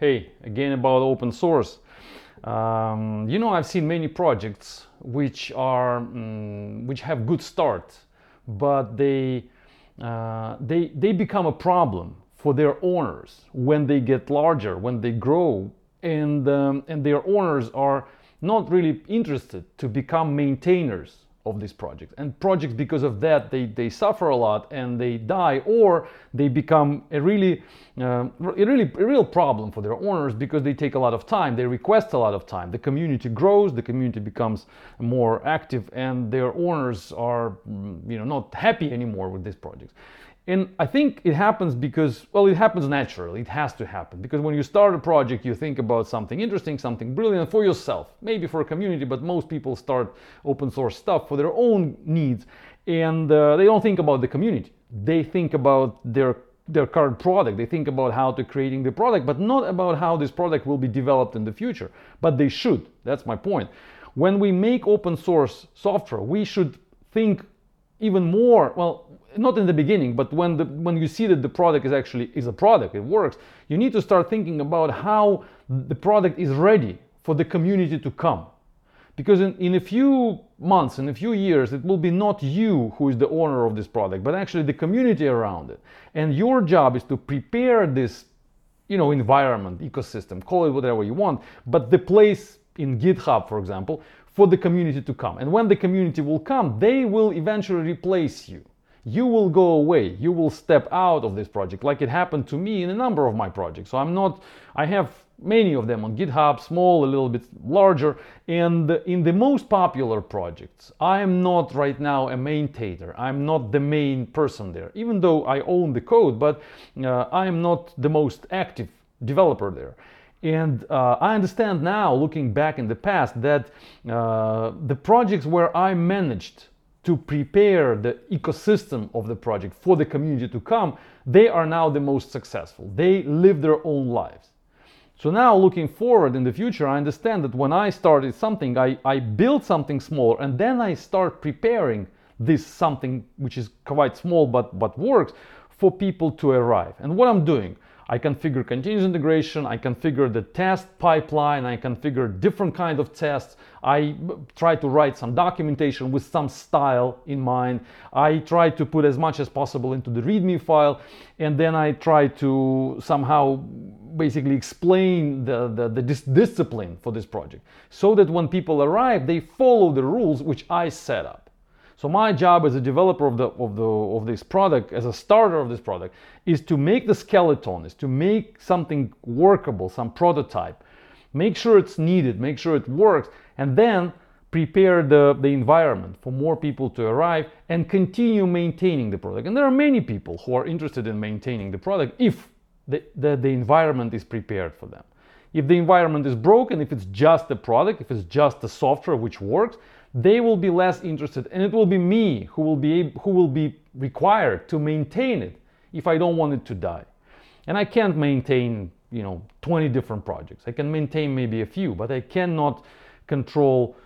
Hey, again about open source. Um, you know, I've seen many projects which are um, which have good start, but they uh, they they become a problem for their owners when they get larger, when they grow, and um, and their owners are not really interested to become maintainers of this project and projects because of that they, they suffer a lot and they die or they become a really uh, a really a real problem for their owners because they take a lot of time they request a lot of time. The community grows the community becomes more active and their owners are mm, you know not happy anymore with these projects and I think it happens because, well, it happens naturally. It has to happen. Because when you start a project, you think about something interesting, something brilliant for yourself, maybe for a community, but most people start open source stuff for their own needs. And uh, they don't think about the community. They think about their their current product. They think about how to creating the product, but not about how this product will be developed in the future. But they should. That's my point. When we make open source software, we should think even more well not in the beginning but when the when you see that the product is actually is a product it works you need to start thinking about how the product is ready for the community to come. Because in, in a few months in a few years it will be not you who is the owner of this product but actually the community around it. And your job is to prepare this you know environment ecosystem call it whatever you want but the place in github for example for the community to come. And when the community will come they will eventually replace you. You will go away. You will step out of this project like it happened to me in a number of my projects. So i'm not i have many of them on github small a little bit larger. And in the most popular projects i am not right now a maintainer i'm not the main person there even though i own the code but uh, i am not the most active developer there and uh, I understand now, looking back in the past, that uh, the projects where I managed to prepare the ecosystem of the project for the community to come, they are now the most successful. They live their own lives. So now looking forward in the future, I understand that when I started something, I, I build something small and then I start preparing this something which is quite small but, but works for people to arrive. And what I'm doing, I configure continuous integration, I configure the test pipeline, I configure different kind of tests. I try to write some documentation with some style in mind. I try to put as much as possible into the README file, and then I try to somehow basically explain the, the, the dis- discipline for this project so that when people arrive, they follow the rules which I set up. So my job as a developer of, the, of, the, of this product, as a starter of this product, is to make the skeleton, is to make something workable, some prototype, make sure it's needed, make sure it works, and then prepare the, the environment for more people to arrive and continue maintaining the product. And there are many people who are interested in maintaining the product if the, the, the environment is prepared for them. If the environment is broken, if it's just a product, if it's just a software which works, they will be less interested and it will be me who will be able, who will be required to maintain it if I don't want it to die. And I can't maintain, you know, 20 different projects. I can maintain maybe a few, but I cannot control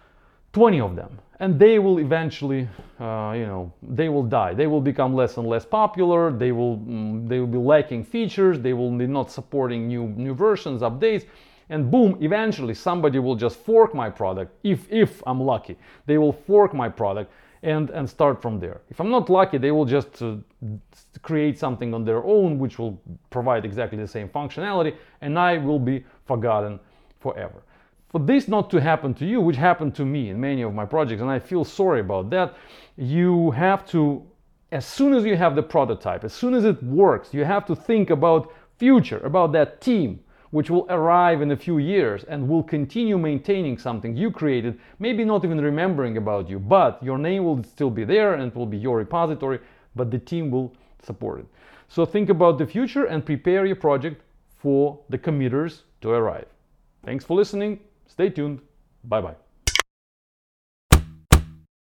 20 of them. And they will eventually, uh, you know, they will die. They will become less and less popular. They will, mm, they will be lacking features. They will be not supporting new new versions, updates and boom eventually somebody will just fork my product if if i'm lucky. They will fork my product and and start from there. If i'm not lucky they will just uh, create something on their own which will provide exactly the same functionality and i will be forgotten forever. For this not to happen to you which happened to me in many of my projects and i feel sorry about that you have to as soon as you have the prototype as soon as it works you have to think about future about that team which will arrive in a few years and will continue maintaining something you created, maybe not even remembering about you, but your name will still be there and it will be your repository, but the team will support it. So think about the future and prepare your project for the committers to arrive. Thanks for listening. Stay tuned. Bye bye.